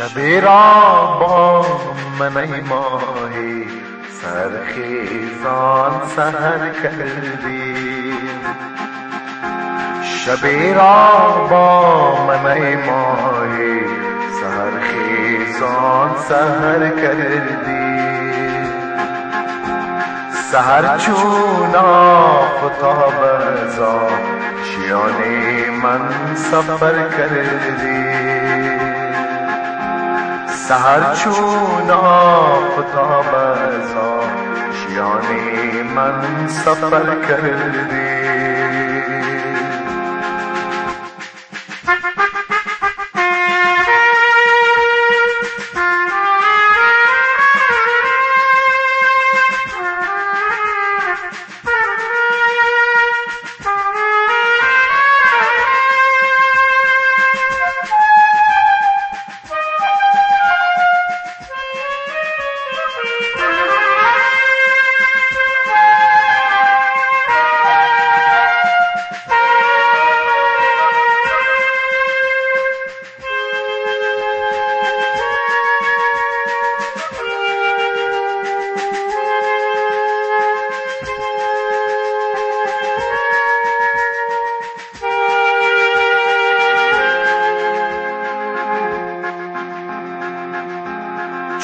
شبی را با من ای ماهی سرخیزان سهر کردی. شبی را با من ای ماهی سرخیزان سهر کردی. سهر چون آفتاب ازا شیانی من سفر کردی. سهر چون آفتاب از شیانی من سفر کردی.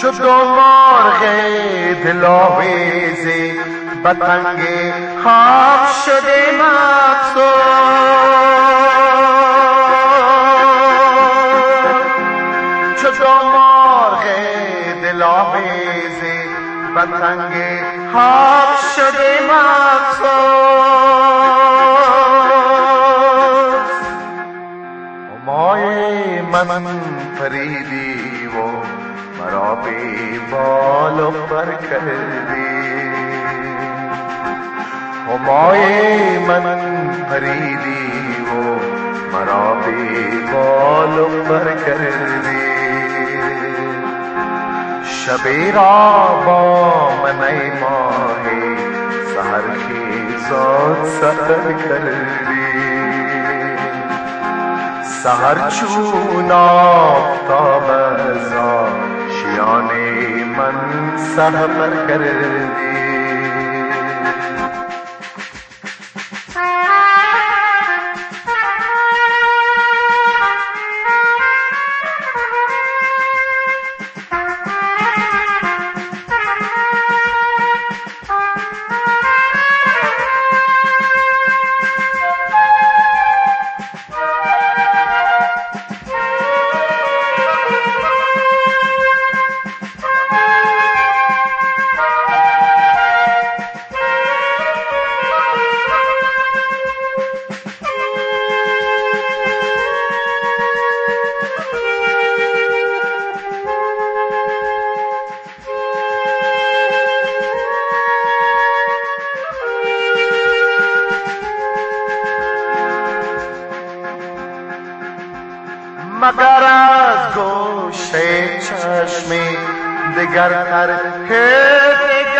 چو دو مرغ دلاویزی بتنگ خواب شده مقصود چو دو مرغ دلاویزی بتنگ خواب شده مقصود پر کردی. همای من فریدی و مرا بی بال پر کردی. شبی را با من ای ماهی سهر خیزاد سهر کردی. سهر چون آفتاب ازا شیانی من سهر کردی مگر از گوشه چشمی دگر تر دگریدی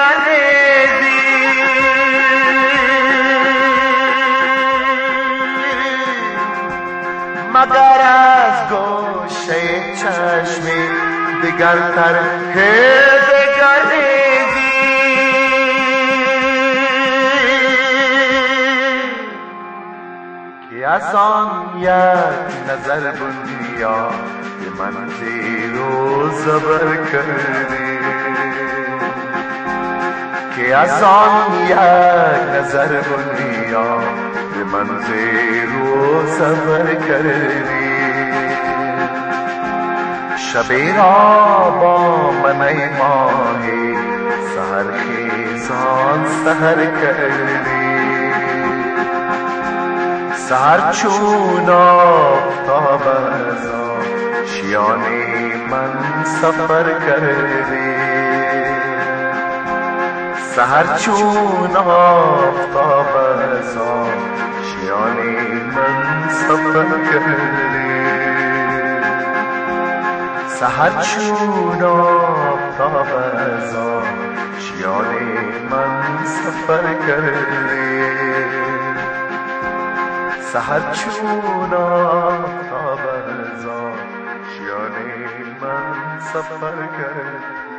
مگر از گوشه چشمی دگر تر دگریدی که از آن یک نظر بندیا که من زیر و زبر کردی که از آن یک نظر بندیا که من زیر و زبر کردی شبی را با من ای ماهی سهر خیزان سهر کردی سهر چون آفتاب ازا شیانی من سفر کردی. سهر چون آفتاب ازا شیانی من سفر کردی. سهر چون آفتاب ازا شیانی من سفر کردی. سهر چون آفتاب ازا شیانی من سفر کرد.